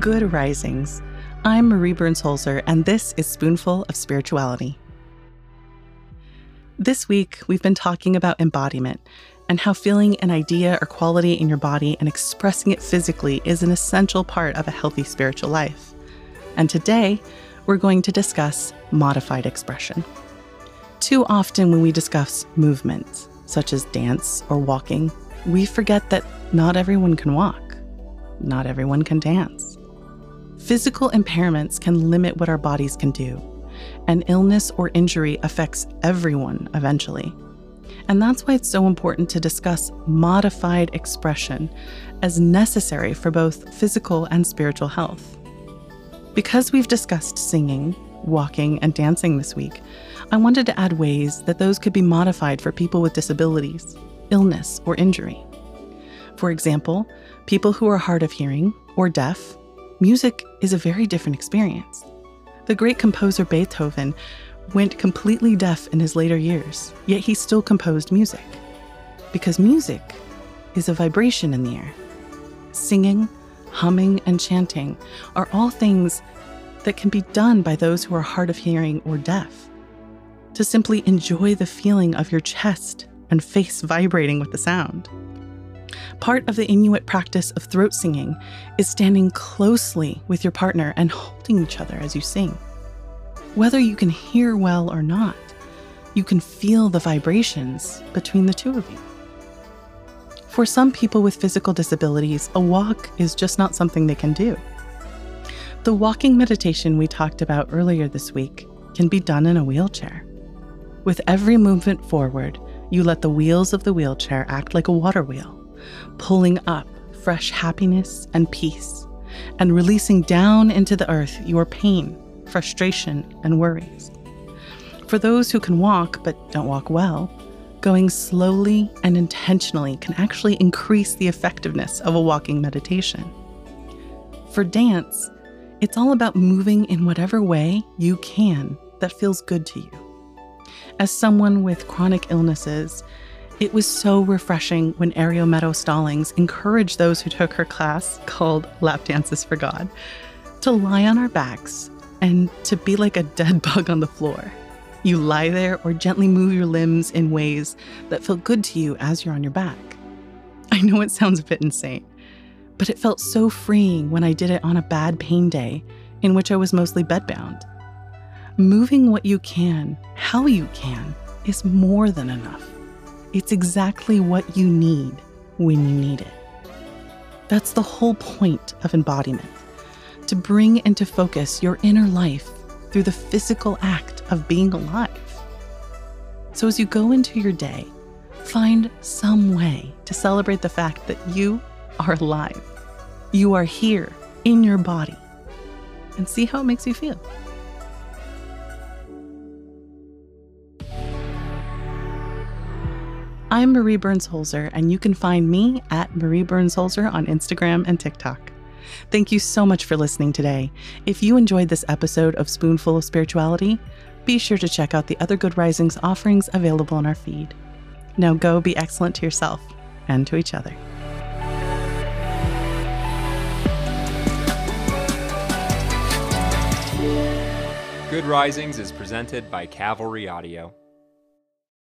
Good Risings. I'm Marie Burns Holzer, and this is Spoonful of Spirituality. This week, we've been talking about embodiment and how feeling an idea or quality in your body and expressing it physically is an essential part of a healthy spiritual life. And today, we're going to discuss modified expression. Too often, when we discuss movements, such as dance or walking, we forget that not everyone can walk, not everyone can dance. Physical impairments can limit what our bodies can do, and illness or injury affects everyone eventually. And that's why it's so important to discuss modified expression as necessary for both physical and spiritual health. Because we've discussed singing, walking, and dancing this week, I wanted to add ways that those could be modified for people with disabilities, illness, or injury. For example, people who are hard of hearing or deaf music is a very different experience. The great composer Beethoven went completely deaf in his later years, yet he still composed music. Because music is a vibration in the air. Singing, humming, and chanting are all things that can be done by those who are hard of hearing or deaf. To simply enjoy the feeling of your chest and face vibrating with the sound. Part of the Inuit practice of throat singing is standing closely with your partner and holding each other as you sing. Whether you can hear well or not, you can feel the vibrations between the two of you. For some people with physical disabilities, a walk is just not something they can do. The walking meditation we talked about earlier this week can be done in a wheelchair. With every movement forward, you let the wheels of the wheelchair act like a water wheel pulling up fresh happiness and peace, and releasing down into the earth your pain, frustration, and worries. For those who can walk but don't walk well, going slowly and intentionally can actually increase the effectiveness of a walking meditation. For dance, it's all about moving in whatever way you can that feels good to you. As someone with chronic illnesses, it was so refreshing when Ariel Meadow Stallings encouraged those who took her class, called Lap Dances for God, to lie on our backs and to be like a dead bug on the floor. You lie there or gently move your limbs in ways that feel good to you as you're on your back. I know it sounds a bit insane, but it felt so freeing when I did it on a bad pain day in which I was mostly bedbound. Moving what you can, how you can, is more than enough. It's exactly what you need when you need it. That's the whole point of embodiment to bring into focus your inner life through the physical act of being alive. So, as you go into your day, find some way to celebrate the fact that you are alive. You are here in your body, and see how it makes you feel. I'm Marie Burns Holzer, and you can find me at Marie Burns Holzer on Instagram and TikTok. Thank you so much for listening today. If you enjoyed this episode of Spoonful of Spirituality, be sure to check out the other Good Risings offerings available on our feed. Now go be excellent to yourself and to each other. Good Risings is presented by Cavalry Audio.